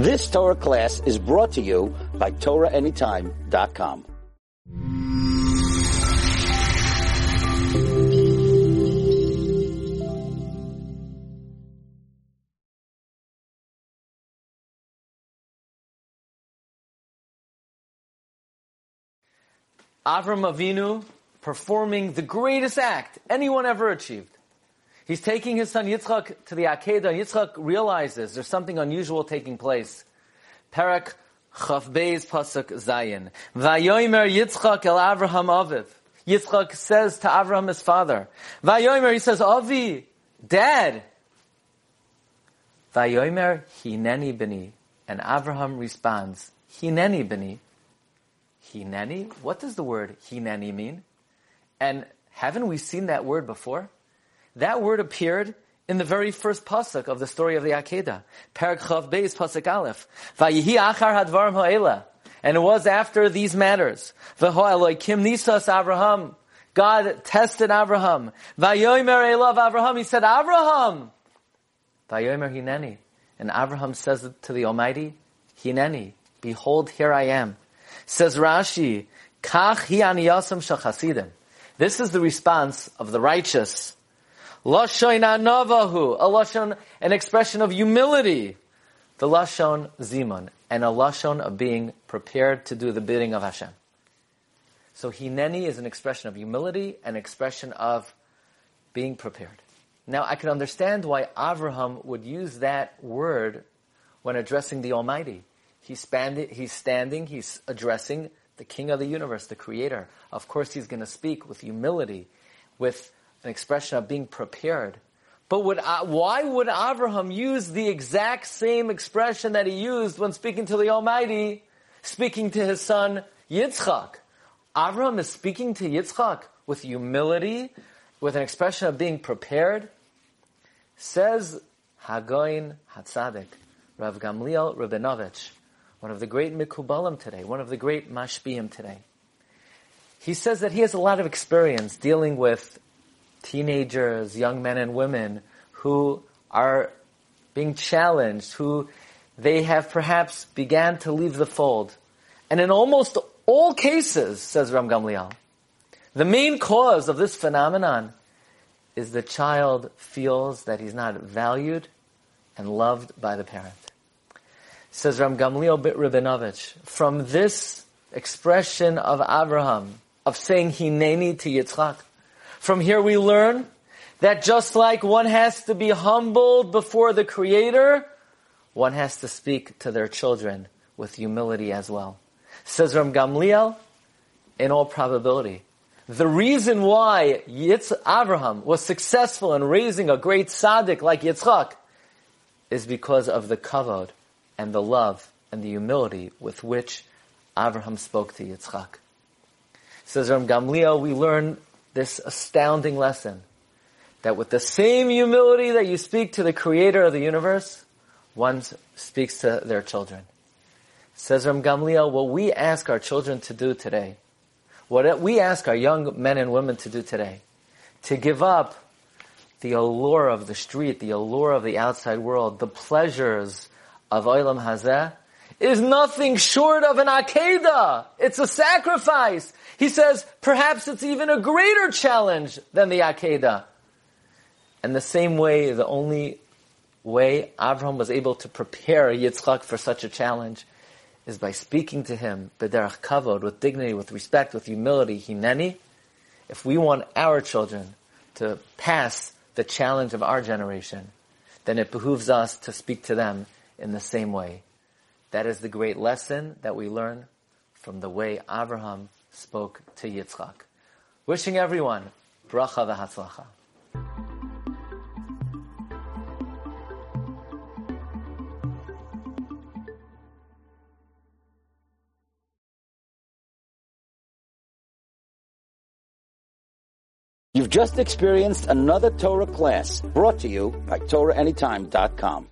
This Torah class is brought to you by TorahAnytime.com. Avram Avinu performing the greatest act anyone ever achieved. He's taking his son Yitzchak to the Akedah. Yitzchak realizes there's something unusual taking place. Perak Chaf Beis Pasuk Zayin. Vayomer Yitzchak el Avraham Aviv. Yitzchak says to Avraham his father. Vayomer, he says, Avi, Dad. Vayomer Hineni Bini. And Avraham responds, Hineni Bini. Hineni? What does the word Hineni mean? And haven't we seen that word before? That word appeared in the very first pasuk of the story of the Akedah. Perak Chaf Beis pasuk Aleph. Vayihi achar hadvarim ha'ela. And it was after these matters. V'ho Kim nisas Avraham. God tested Abraham. Vayomer elav Avraham. He said, Avraham. Vayomer hineni. And Abraham says to the Almighty, Hineni. Behold, here I am. Says Rashi, Kach hi aniyasam shachasidim. This is the response of the righteous. Lashon anavahu, a lashon, an expression of humility. The lashon zimun, and a lashon of being prepared to do the bidding of Hashem. So hineni is an expression of humility, an expression of being prepared. Now I can understand why Avraham would use that word when addressing the Almighty. He's, he's standing, he's addressing the King of the universe, the Creator. Of course, he's going to speak with humility, with an expression of being prepared. But would, why would Abraham use the exact same expression that he used when speaking to the Almighty, speaking to his son Yitzchak? Abraham is speaking to Yitzchak with humility, with an expression of being prepared. Says Hagoin Hatzadik, Rav Gamliel Rabinovich, one of the great Mikubalim today, one of the great Mashbiim today. He says that he has a lot of experience dealing with teenagers, young men and women who are being challenged, who they have perhaps began to leave the fold. And in almost all cases, says Ram Gamliel, the main cause of this phenomenon is the child feels that he's not valued and loved by the parent. Says Ram Gamliel Bit Rabinovich, from this expression of Abraham, of saying Hineni to Yitzchak, from here we learn that just like one has to be humbled before the Creator, one has to speak to their children with humility as well. Says Ram Gamliel, in all probability, the reason why Yitz- Abraham was successful in raising a great tzaddik like Yitzchak is because of the kavod and the love and the humility with which Abraham spoke to Yitzchak. Says Ram Gamliel, we learn this astounding lesson that with the same humility that you speak to the creator of the universe, one speaks to their children. Says Ram Gamliel, what we ask our children to do today what we ask our young men and women to do today, to give up the allure of the street, the allure of the outside world, the pleasures of Olam Hazeh, is nothing short of an Akedah. It's a sacrifice. He says, perhaps it's even a greater challenge than the Akedah. And the same way, the only way Abraham was able to prepare Yitzchak for such a challenge is by speaking to him, b'derach kavod, with dignity, with respect, with humility, hineni. If we want our children to pass the challenge of our generation, then it behooves us to speak to them in the same way. That is the great lesson that we learn from the way Abraham spoke to Yitzchak. Wishing everyone bracha v'hatzlacha. You've just experienced another Torah class brought to you by TorahAnytime.com.